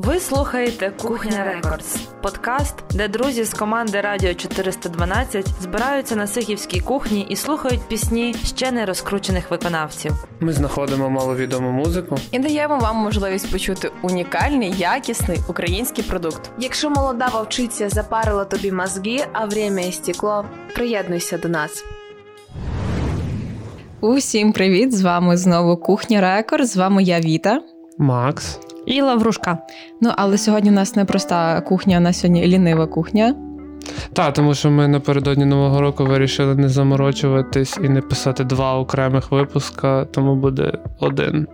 Ви слухаєте Кухня Records, подкаст, де друзі з команди Радіо 412 збираються на сихівській кухні і слухають пісні ще не розкручених виконавців. Ми знаходимо маловідому музику і даємо вам можливість почути унікальний, якісний український продукт. Якщо молода вовчиця запарила тобі мозги, а время и стекло, приєднуйся до нас. Усім привіт! З вами знову Кухня Records. З вами я Віта. Макс і Лаврушка. Ну але сьогодні у нас не проста кухня, а на сьогодні лінива кухня. Так, тому що ми напередодні нового року вирішили не заморочуватись і не писати два окремих випуска, тому буде один.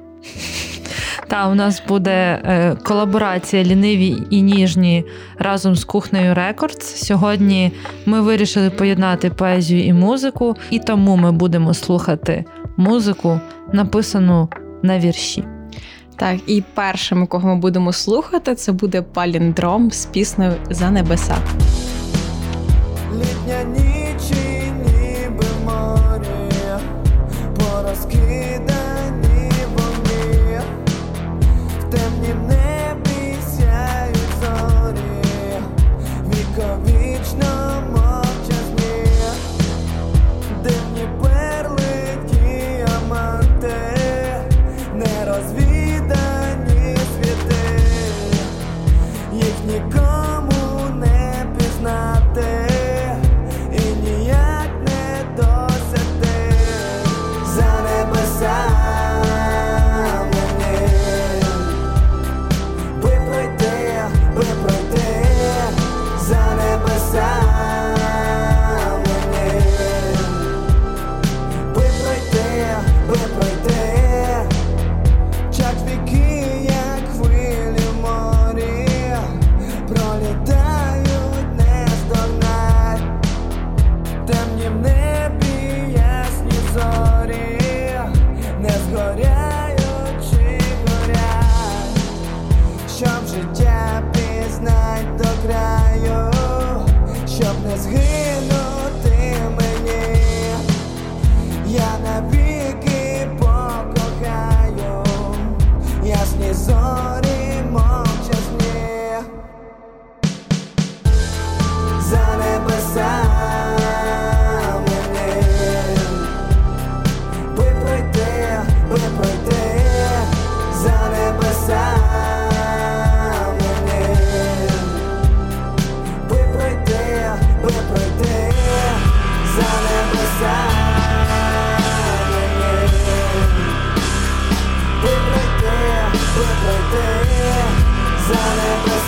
Та у нас буде е, колаборація ліниві і ніжні разом з кухнею Records. Сьогодні ми вирішили поєднати поезію і музику, і тому ми будемо слухати музику, написану на вірші. Так, і першим, кого ми будемо слухати, це буде паліндром з піснею за небеса. Літня ніч,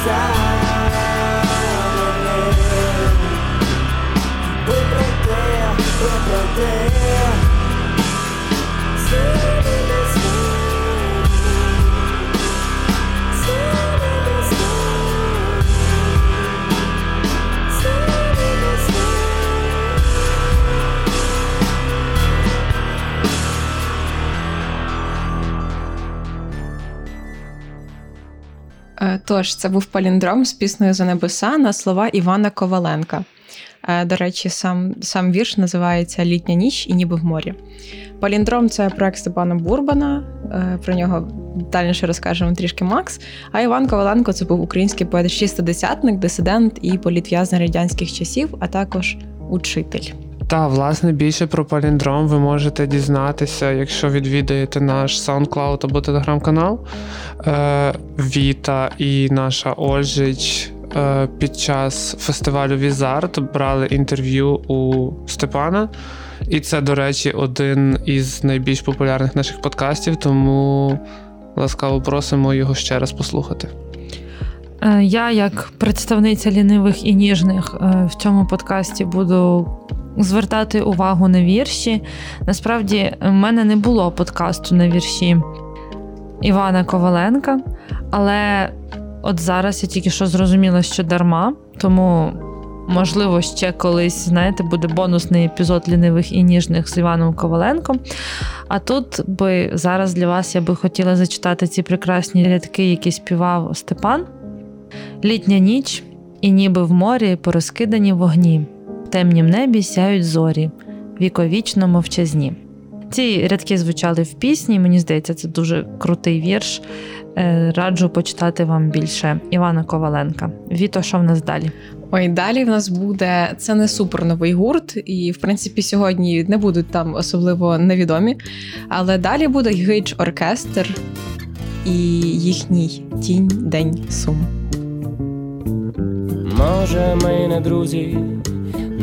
inside Тож, це був паліндром з піснею за небеса на слова Івана Коваленка. Е, до речі, сам сам вірш називається Літня ніч і ніби в морі. Паліндром це проект Степана Бурбана. Е, про нього дальніше розкажемо трішки Макс. А Іван Коваленко це був український поет шістидесятник, дисидент і політв'язень радянських часів, а також учитель. Та, власне, більше про паліндром ви можете дізнатися, якщо відвідаєте наш SoundCloud або телеграм-канал. Е, Віта і наша Ольжич е, під час фестивалю Візарт брали інтерв'ю у Степана. І це, до речі, один із найбільш популярних наших подкастів, тому ласкаво просимо його ще раз послухати. Е, я, як представниця лінивих і ніжних, в цьому подкасті буду звертати увагу на вірші. Насправді, в мене не було подкасту на вірші Івана Коваленка, але от зараз я тільки що зрозуміла, що дарма, тому. Можливо, ще колись, знаєте, буде бонусний епізод лінивих і ніжних з Іваном Коваленком. А тут би зараз для вас я би хотіла зачитати ці прекрасні рядки, які співав Степан. Літня ніч, і ніби в морі порозкидані вогні темнім небі сяють зорі, віковічно мовчазні. Ці рядки звучали в пісні, мені здається, це дуже крутий вірш. Е, раджу почитати вам більше Івана Коваленка. Віто, що в нас далі? Ой, далі в нас буде це не супер новий гурт, і в принципі сьогодні не будуть там особливо невідомі. Але далі буде гич оркестр і їхній тінь день сум. Може, ми не друзі,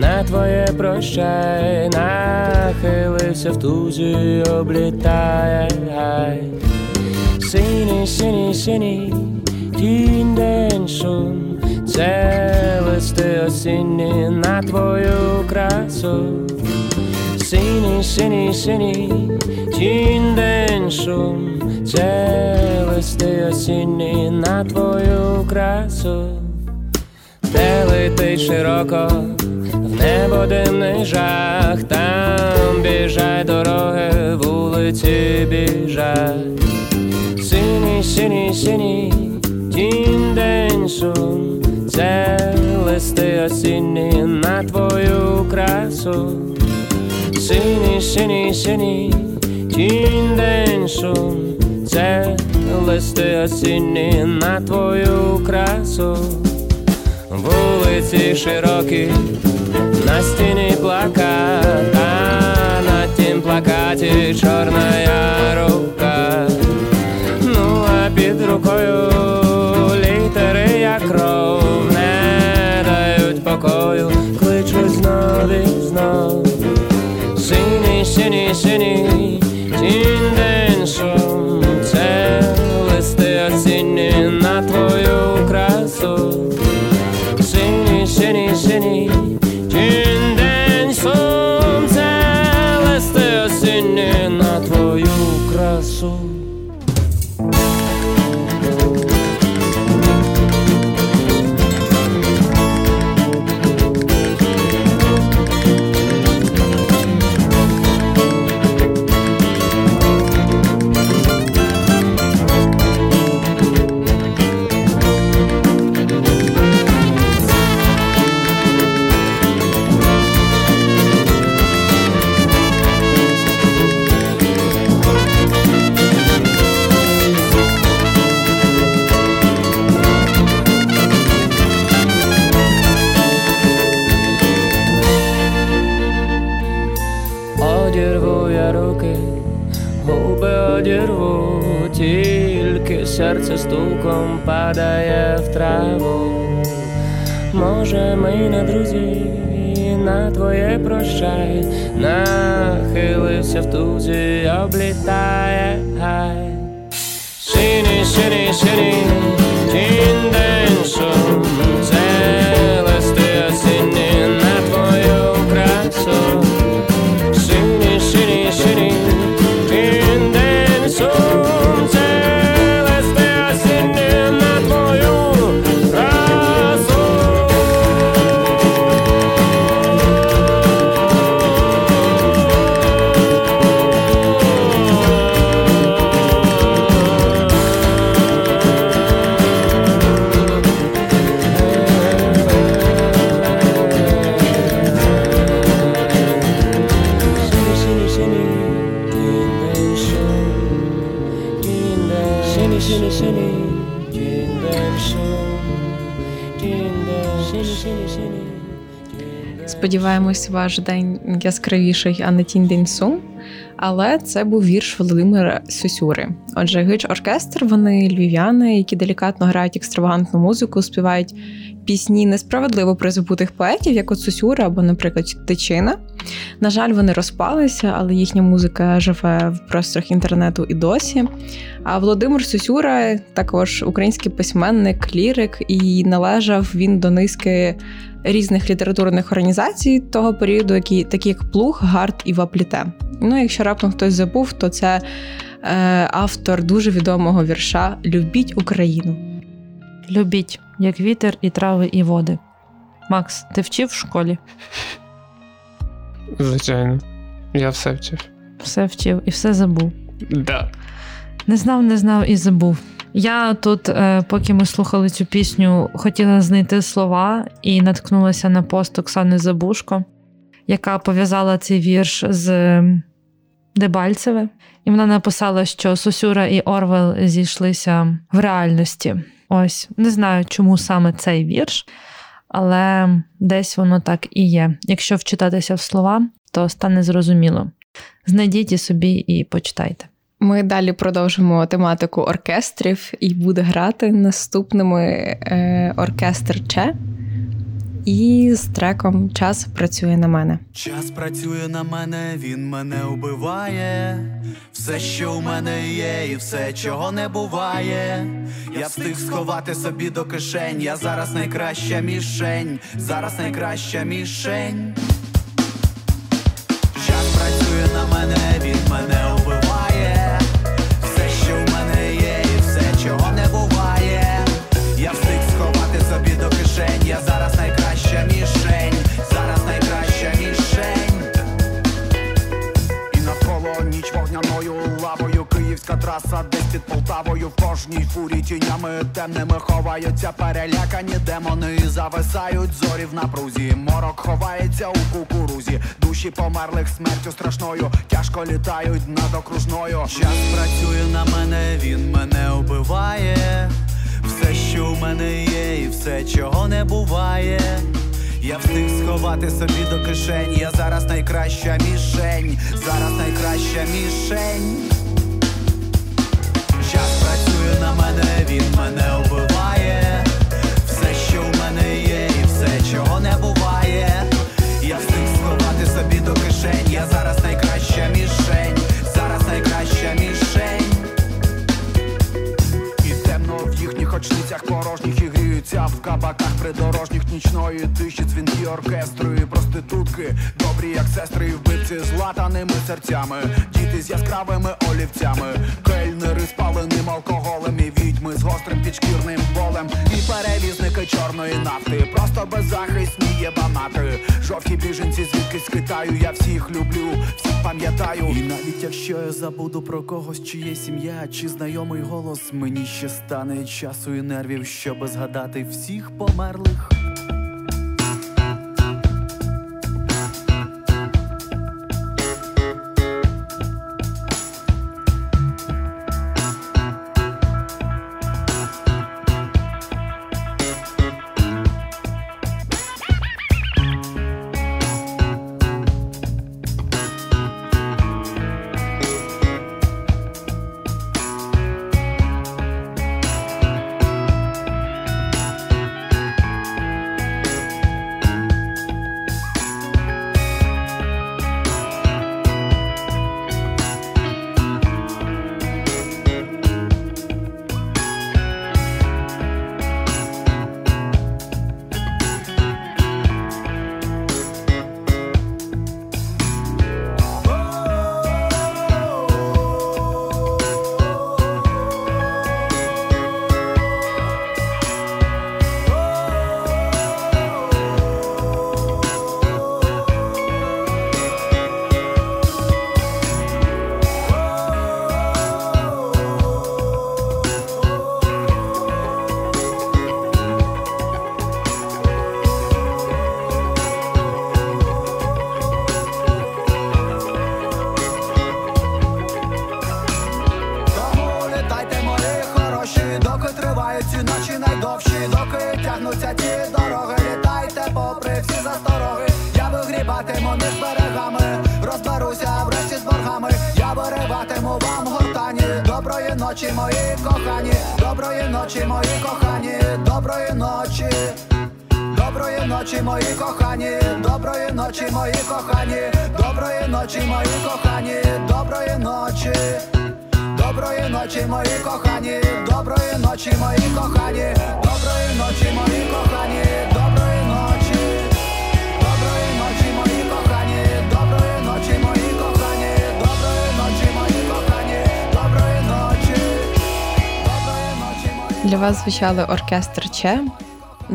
на твоє прощай, нахилився в тузі, облітає. Синій, синій, синій, тінь день шум, це листи осінні на твою красу. Синій, синій, синій, тінь день шум, це листи осінні на твою красу, де летить широко, небо димний жах, там біжать дороги, вулиці біжать. Синій, синій, синій, тінь день сум, це листи осінні на твою красу, синій, синій, синій, тінь день шум, це листи осінні на твою красу, вулиці широкі, на стіні плакат, а на тім плакаті чорна рука під рукою літери, як кров, не дають покою, кличуть знов і знов. Синій, синій, синій, Сподіваємось, ваш день яскравіший, а не тінь день сум. Але це був вірш Володимира Сюсюри. Отже, гич оркестр вони львів'яни, які делікатно грають екстравагантну музику, співають пісні несправедливо призабутих поетів, як от Сюсюра або, наприклад, Тичина. На жаль, вони розпалися, але їхня музика живе в просторах інтернету і досі. А Володимир Сусюра також український письменник, лірик, і належав він до низки різних літературних організацій того періоду, які такі як Плуг, Гард і Вапліте. Ну, якщо раптом хтось забув, то це е, автор дуже відомого вірша Любіть Україну. Любіть, як вітер, і трави, і води. Макс, ти вчив в школі? Звичайно, я все вчив. Все вчив і все забув. Да. Не знав, не знав і забув. Я тут, е, поки ми слухали цю пісню, хотіла знайти слова і наткнулася на пост Оксани Забушко, яка пов'язала цей вірш з Дебальцеве, і вона написала, що Сосюра і Орвел зійшлися в реальності. Ось не знаю, чому саме цей вірш, але десь воно так і є. Якщо вчитатися в слова, то стане зрозуміло. Знайдіть і собі і почитайте. Ми далі продовжимо тематику оркестрів і буде грати наступними е, оркестр Че і з треком Час працює на мене. Час працює на мене, він мене убиває. Все, що у мене є, і все, чого не буває. Я встиг сховати собі до кишень. Я зараз найкраща мішень, зараз найкраща мішень. Траса десь під Полтавою В кожній фурі тінями темними ховаються перелякані демони зависають зорі в напрузі Морок ховається у кукурузі Душі померлих смертю страшною Тяжко літають над окружною Час працює на мене, він мене убиває. Все, що в мене є, і все, чого не буває. Я встиг сховати собі до кишень. Я зараз найкраща мішень, зараз найкраща мішень. Мене, він мене убиває. Все, що в мене є, і все, чого не буває. Я встиг сховати собі до кишень. Я зараз найкраща мішень, зараз найкраща мішень. І темно в їхніх очницях порожніх і в кабаках придорожніх нічної тиші дзвінки оркестру і проститутки, добрі як сестри, і вбивці з латаними серцями, діти з яскравими олівцями, кельнери з паленим алкоголем, і відьми з гострим підшкірним болем, і перевізники чорної нафти, просто беззахисні єбанати, жовті біженці звідкись з Китаю, я всіх люблю, всіх пам'ятаю. І навіть якщо я забуду про когось, чиє сім'я, чи знайомий голос, мені ще стане часу і нервів, щоб згадати всіх померлих. Доброї ночі. Доброї ночі, мої кохані, доброї ночі, мої кохані, доброї ночі, мої кохані, доброї ночі, ночі, мої кохані, доброї ночі, мої кохані, доброї ночі, мої кохані, ночі, Для вас звучали оркестр Че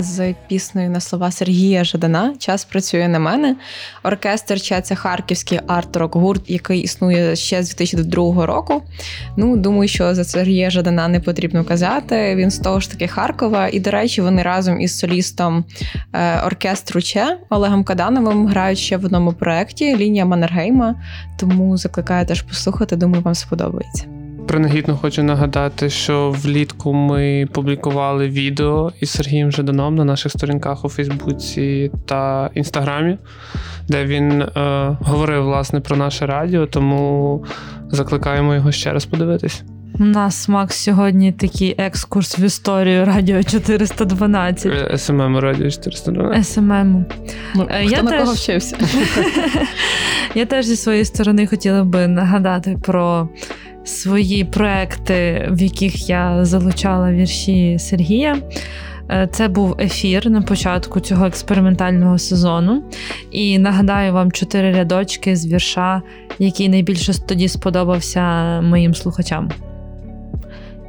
з піснею на слова Сергія Жадана. Час працює на мене. Оркестр це харківський арт-рок гурт, який існує ще з 2002 року. Ну, думаю, що за Сергія Жадана не потрібно казати. Він з того ж таки Харкова. І, до речі, вони разом із солістом е, оркестру Че Олегом Кадановим грають ще в одному проєкті Лінія Маннергейма. Тому закликаю теж послухати. Думаю, вам сподобається. Принагідно хочу нагадати, що влітку ми публікували відео із Сергієм Жаданом на наших сторінках у Фейсбуці та Інстаграмі, де він е, говорив власне про наше радіо, тому закликаємо його ще раз подивитись. У нас Макс сьогодні такий екскурс в історію Радіо 412. SMM Радіо 412. SMM. Ну, Е, я на теж- кого вчився? Я теж зі своєї сторони хотіла би нагадати про свої проекти, в яких я залучала вірші Сергія. Е, Це був ефір на початку цього експериментального сезону. І нагадаю вам чотири рядочки з вірша, який найбільше тоді сподобався моїм слухачам.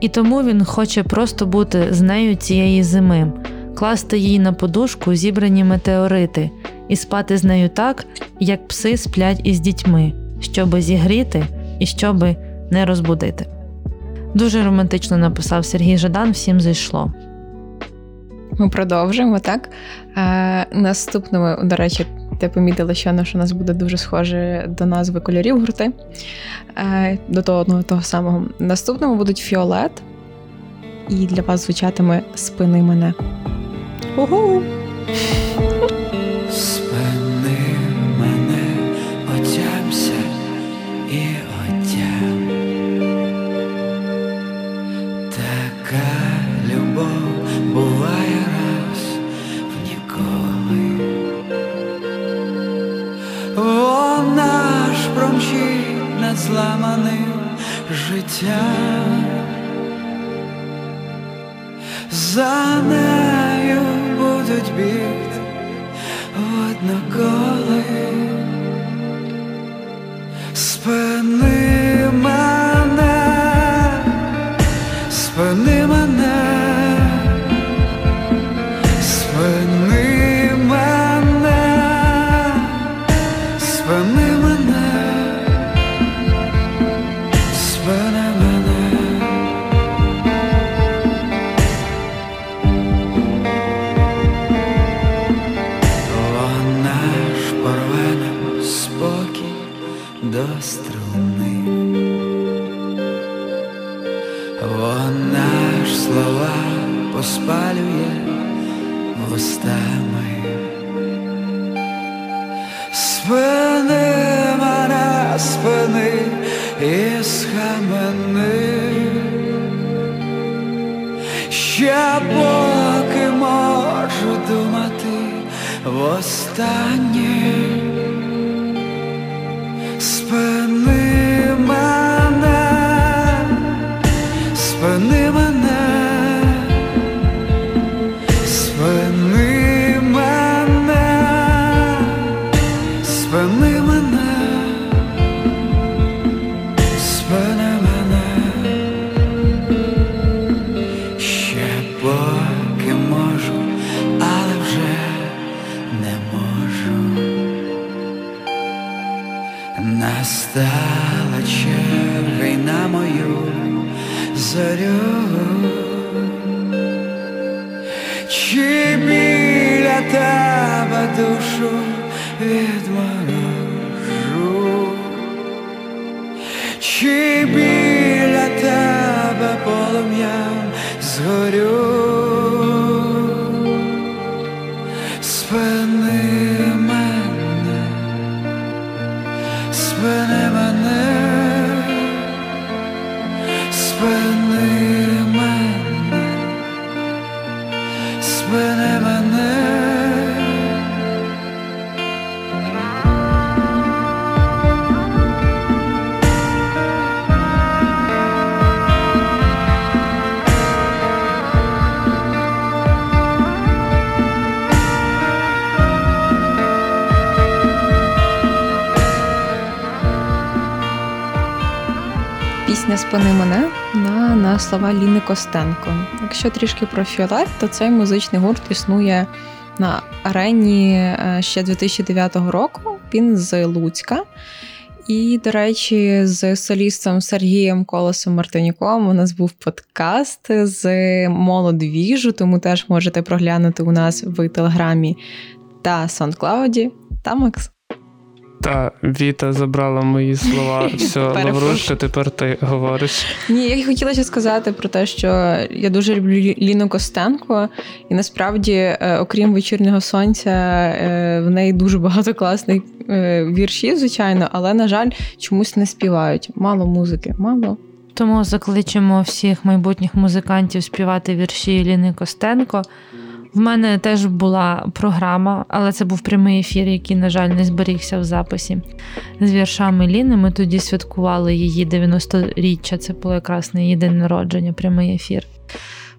І тому він хоче просто бути з нею цієї зими, класти їй на подушку зібрані метеорити, і спати з нею так, як пси сплять із дітьми, щоби зігріти і щоби не розбудити. Дуже романтично написав Сергій Жадан, всім зайшло. Ми продовжуємо, так? Е, наступними, до речі, ти помітила, що у нас буде дуже схоже до назви кольорів гурти. Е, до того одного того самого. Наступними будуть фіолет, і для вас звучатиме спини мене. Угу! Промчить над зламаним життям. За нею будуть бігти одноколи. Ще поки можу думати востаннє. Спини мене, спини Спини мене на на слова Ліни Костенко. Якщо трішки про Фіолет, то цей музичний гурт існує на арені е, ще 2009 року. Він з Луцька. І, до речі, з солістом Сергієм Колосом Мартинюком у нас був подкаст з молодвіжу, тому теж можете проглянути у нас в Телеграмі та Саундклауді. Та Макс. Та Віта забрала мої слова. Все. Лаврушка, тепер ти говориш. Ні, я хотіла ще сказати про те, що я дуже люблю Ліну Костенко, і насправді, е, окрім вечірнього сонця, е, в неї дуже багато класних е, віршів, звичайно, але, на жаль, чомусь не співають. Мало музики, мало. Тому закличемо всіх майбутніх музикантів співати вірші Ліни Костенко. В мене теж була програма, але це був прямий ефір, який, на жаль, не зберігся в записі з віршами Ліни. Ми тоді святкували її 90-річчя. Це було якраз на її день народження, прямий ефір.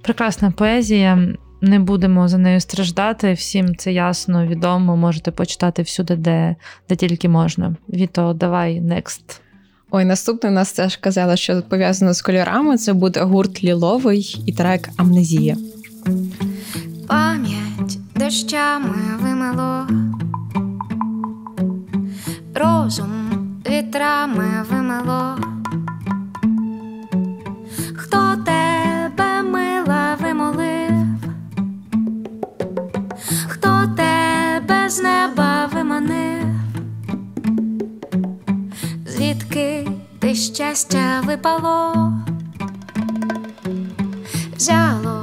Прекрасна поезія. Не будемо за нею страждати. Всім це ясно, відомо. Можете почитати всюди, де, де тільки можна. Віто, давай, next. Ой, наступне нас теж казала, що пов'язано з кольорами. Це буде гурт Ліловий і трек Амнезія. Пам'ять дощами вимело, розум вітрами вимело. Хто тебе мила вимолив? Хто тебе з неба виманив? Звідки ти щастя випало? Взяло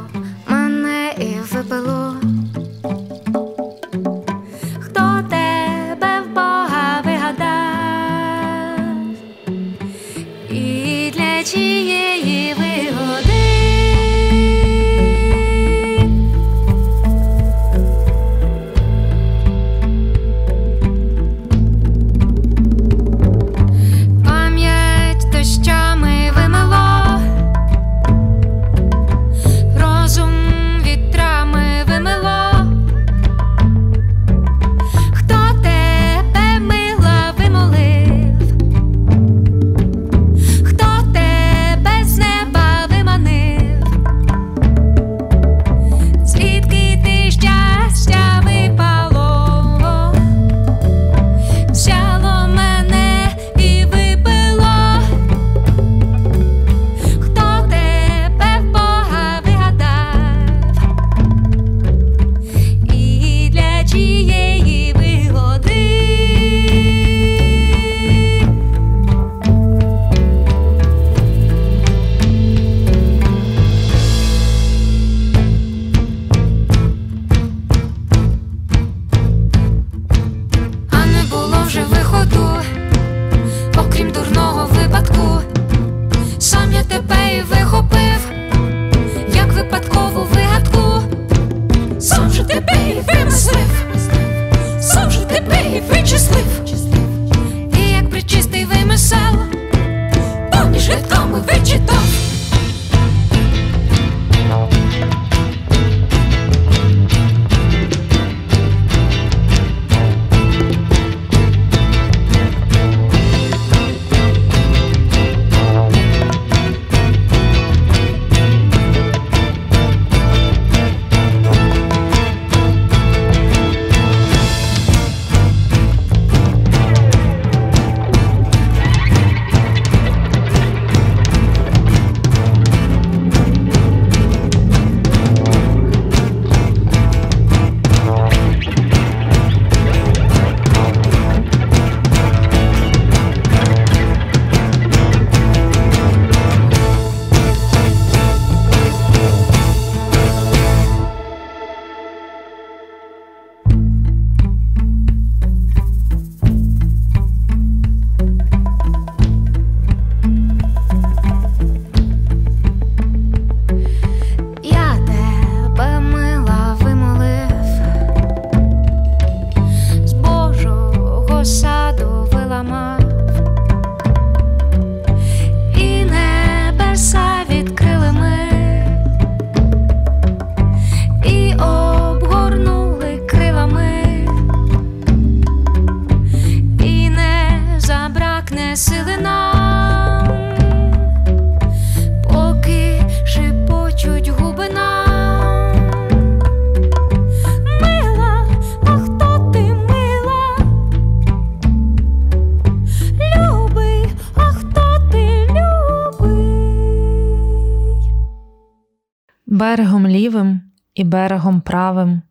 і берегом правим,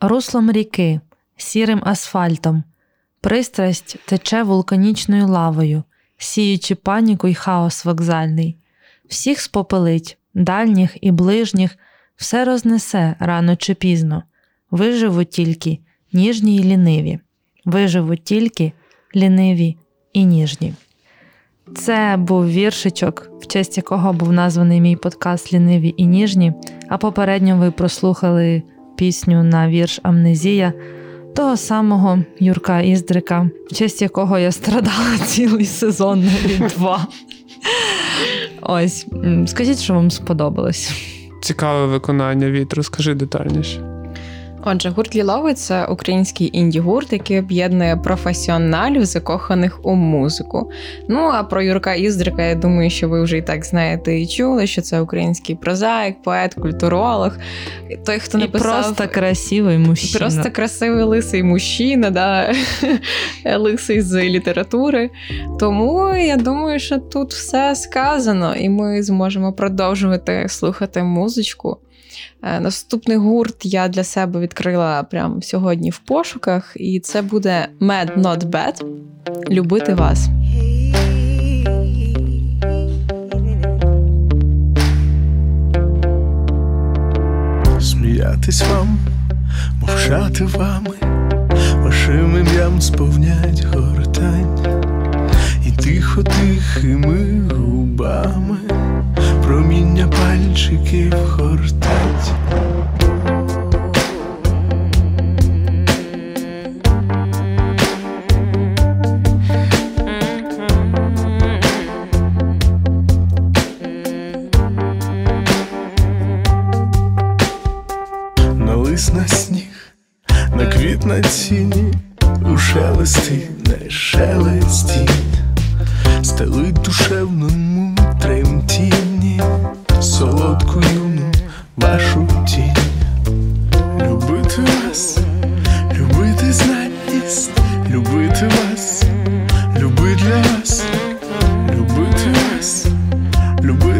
руслом ріки, сірим асфальтом, пристрасть тече вулканічною лавою, сіючи паніку й хаос вокзальний, всіх спопелить, дальніх і ближніх, все рознесе рано чи пізно, виживуть тільки ніжні й ліниві, виживуть тільки ліниві і ніжні. Це був віршичок, в честь якого був названий мій подкаст Ліниві і ніжні. А попередньо ви прослухали пісню на вірш Амнезія того самого Юрка Іздрика, в честь якого я страдала цілий сезон, два. Ось, скажіть, що вам сподобалось. Цікаве виконання від, розкажи детальніше. Отже, гурт Ліловий це український інді-гурт, який об'єднує професіоналів, закоханих у музику. Ну а про Юрка Іздрика, я думаю, що ви вже і так знаєте і чули, що це український прозаїк, поет, культуролог. Той, хто І просто красивий мужчина. Просто красивий лисий мужчина, да? лисий з літератури. Тому я думаю, що тут все сказано, і ми зможемо продовжувати слухати музичку. Е, Наступний гурт я для себе відкрила прямо сьогодні в пошуках, і це буде Mad Not Bad. Любити вас. Сміятись вам, мовчати вами, вашим ім'ям сповнять гортань, і тихо тихими губами проміння пальчиків гортать.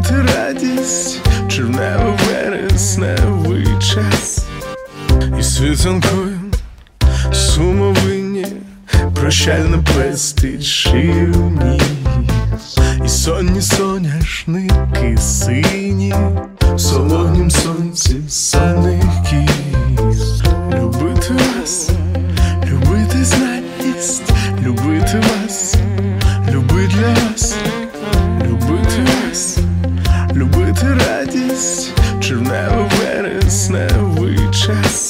Любити радість, червнево вересневий час. І світанкою сумовині прощально ніс. І сонні соняшники сині, в солоднім сонці сонних кіз. Любити вас, любити знатність, любити вас, люби для вас, радість, червнево вересневий час.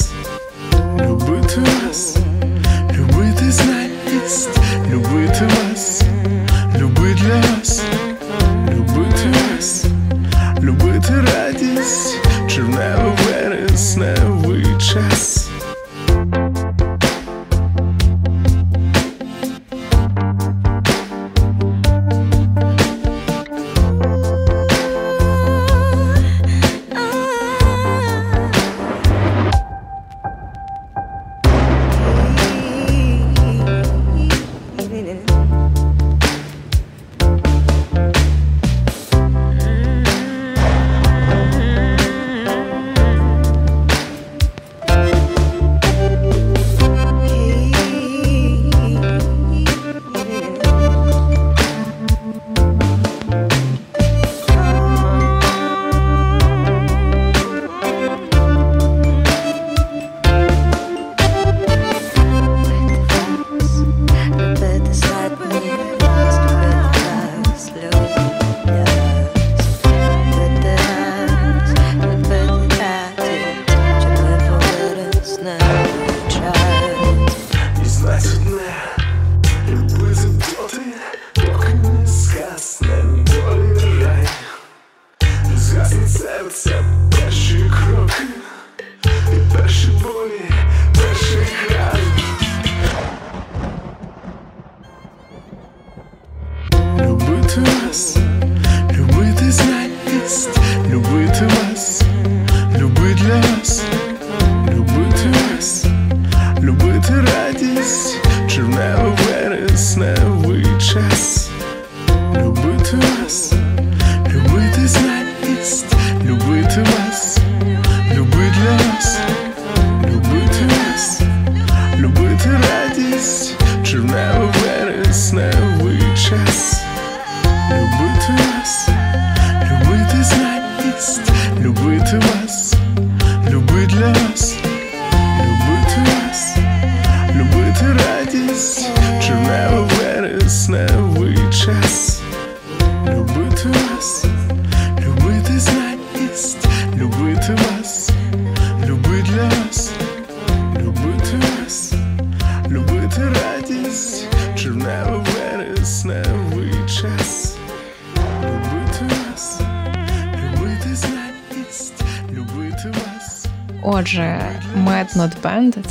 Радість, червнево вересневий час.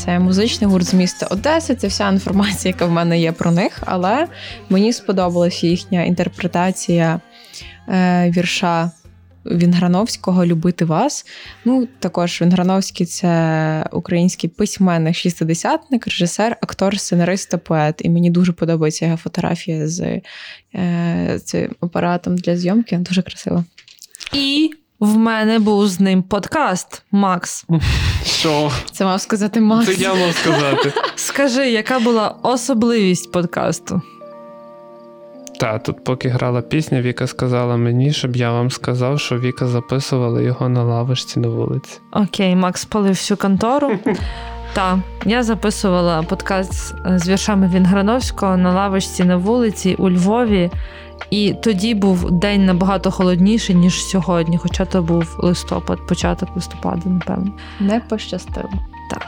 Це музичний гурт з міста Одеси. Це вся інформація, яка в мене є про них. Але мені сподобалася їхня інтерпретація е, вірша Вінграновського Любити вас. Ну, також Вінграновський це український письменник, шістидесятник, режисер, актор, сценарист та поет. І мені дуже подобається його фотографія з е, цим апаратом для зйомки. Дуже красиво. І в мене був з ним подкаст, Макс. Що? Це мав сказати Макс. Це я мав сказати. Скажи, яка була особливість подкасту? Та тут, поки грала пісня, Віка сказала мені, щоб я вам сказав, що Віка записувала його на лавочці на вулиці. Окей, Макс спалив всю контору. Та, я записувала подкаст з віршами Вінграновського на лавочці на вулиці у Львові. І тоді був день набагато холодніший, ніж сьогодні, хоча то був листопад, початок листопада, напевно. Не пощастило. Так.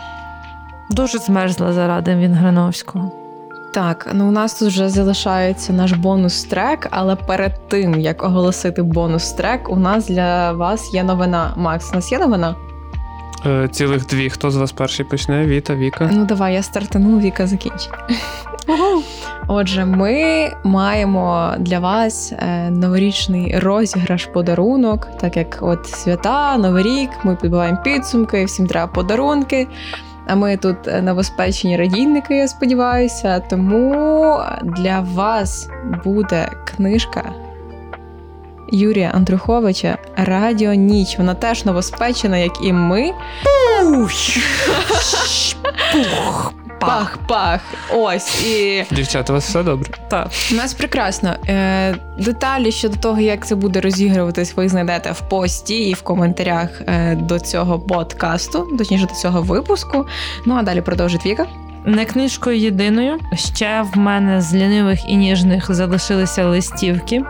Дуже змерзла заради Вінграновського. Так, ну у нас тут вже залишається наш бонус трек, але перед тим як оголосити бонус трек, у нас для вас є новина. Макс, у нас є новина? Е, цілих дві. Хто з вас перший почне? Віта, Віка. Ну давай, я стартану, Віка закінчить. Отже, ми маємо для вас е, новорічний розіграш подарунок, так як от свята, Новий рік, ми підбиваємо підсумки, всім треба подарунки. А ми тут е, новоспечені радійники, я сподіваюся. Тому для вас буде книжка Юрія Андруховича Радіо Ніч. Вона теж новоспечена, як і ми. Пах-пах. Ось і Дівчата, у вас все добре? Так. у нас прекрасно. Е, деталі щодо того, як це буде розігруватись, ви знайдете в пості і в коментарях е, до цього подкасту, точніше до цього випуску. Ну а далі продовжить Віка. Не книжкою єдиною. Ще в мене з лінивих і ніжних залишилися листівки,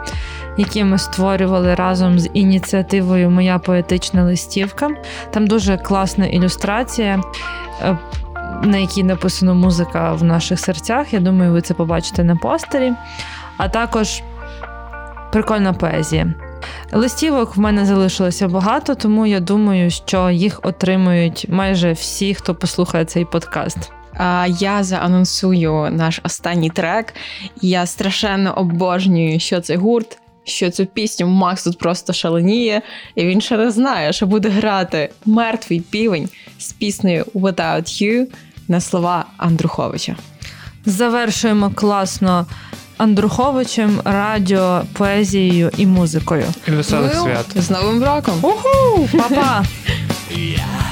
які ми створювали разом з ініціативою Моя поетична листівка. Там дуже класна ілюстрація, е, на якій написано музика в наших серцях. Я думаю, ви це побачите на постері. А також прикольна поезія. Листівок в мене залишилося багато, тому я думаю, що їх отримують майже всі, хто послухає цей подкаст. Я заанонсую наш останній трек. Я страшенно обожнюю, що цей гурт, що цю пісню Макс тут просто шаленіє, і він ще не знає, що буде грати мертвий півень з піснею Without You на слова Андруховича. Завершуємо класно Андруховичем, радіо, поезією і музикою. І веселих Ну, свят. З Новим роком! Уху! Па-па!